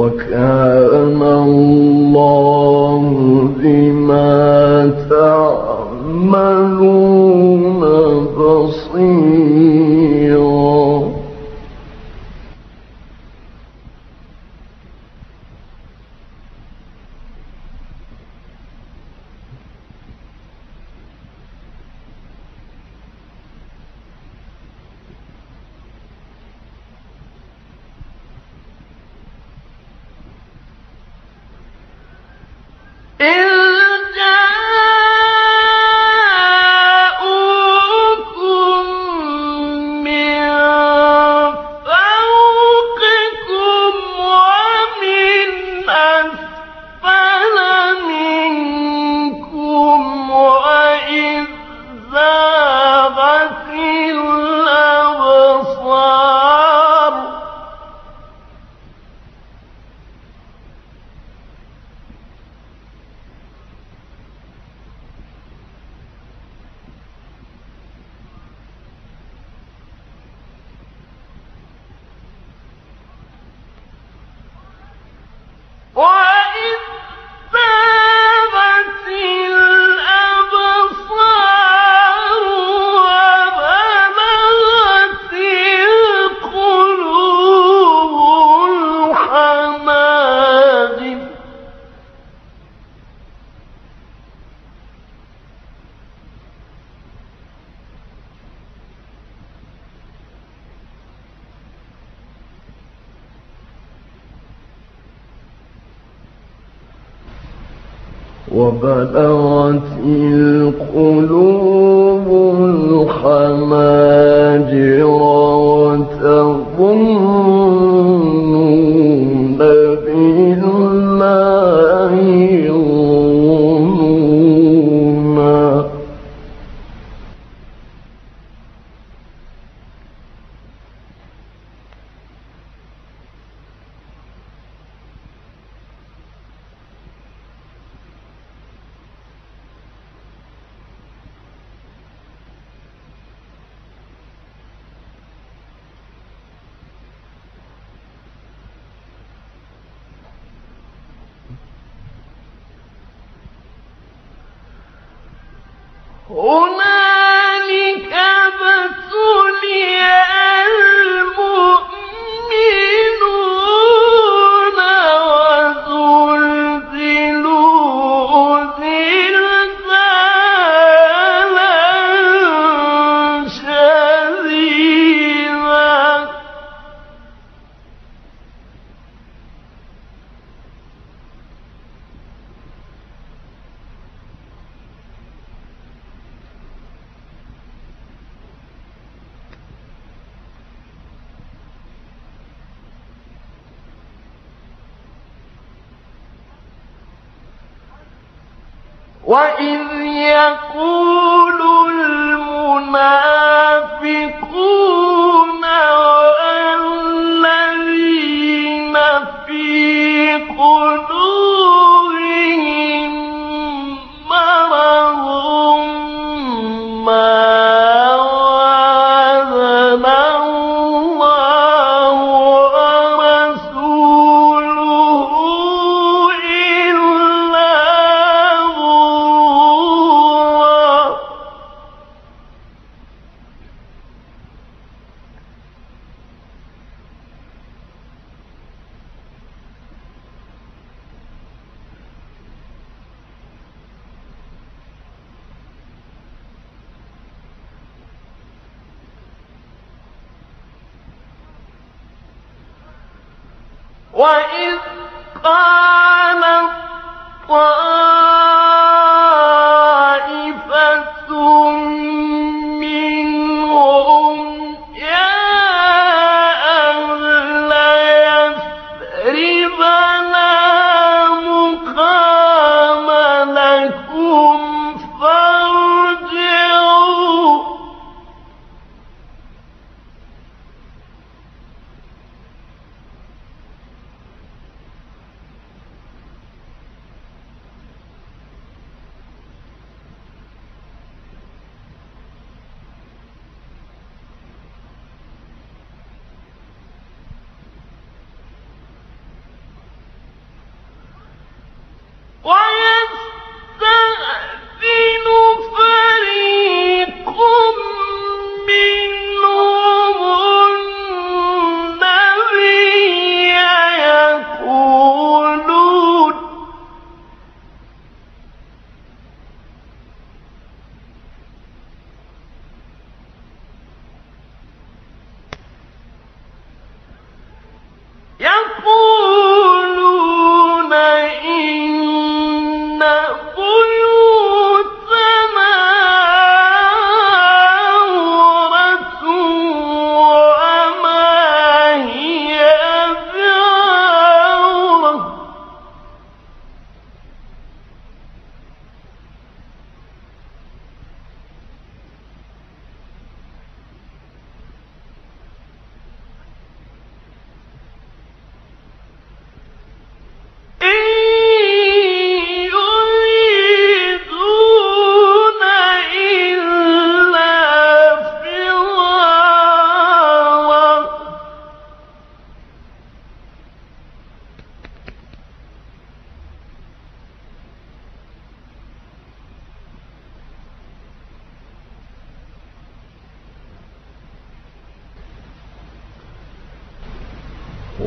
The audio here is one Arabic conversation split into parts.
وكان الله بما تعملون بصيرا. وبلغت القلوب الحناجر وتظنون هنالك ابتلي وإذ يقول المنافقون وإذ قال الطالب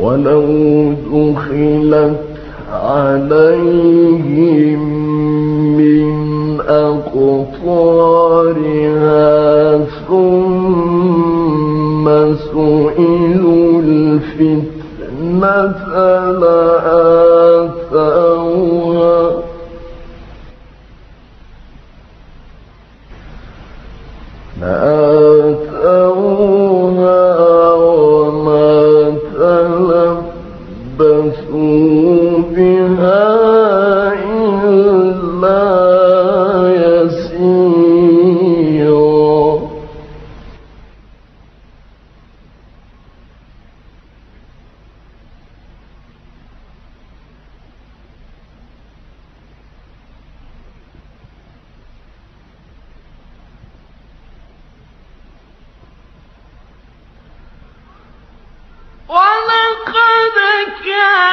ولو دخلت عليهم من أقطارها ثم سئلوا الفتنة لأ كان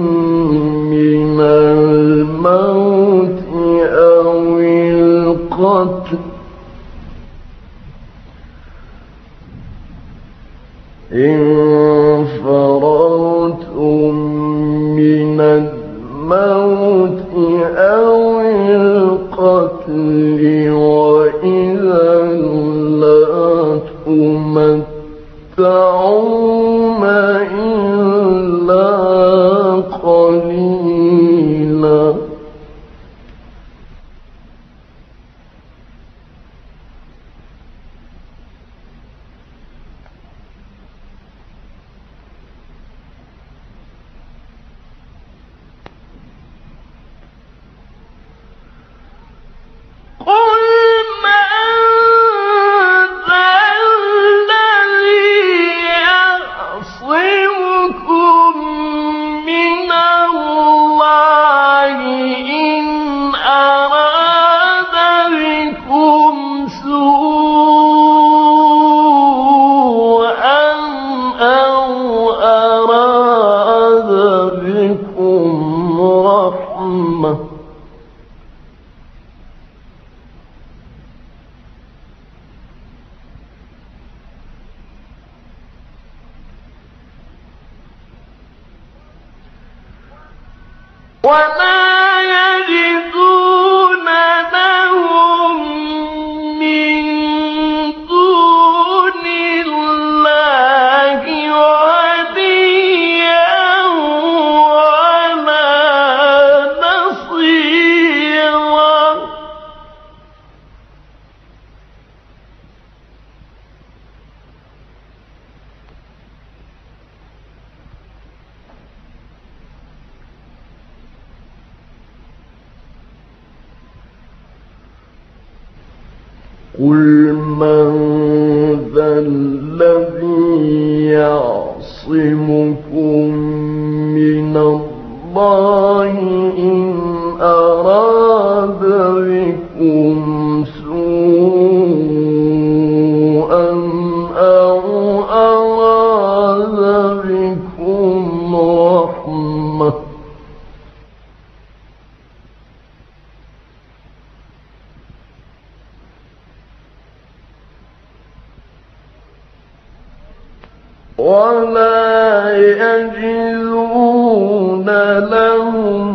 يومئذ وما من صدق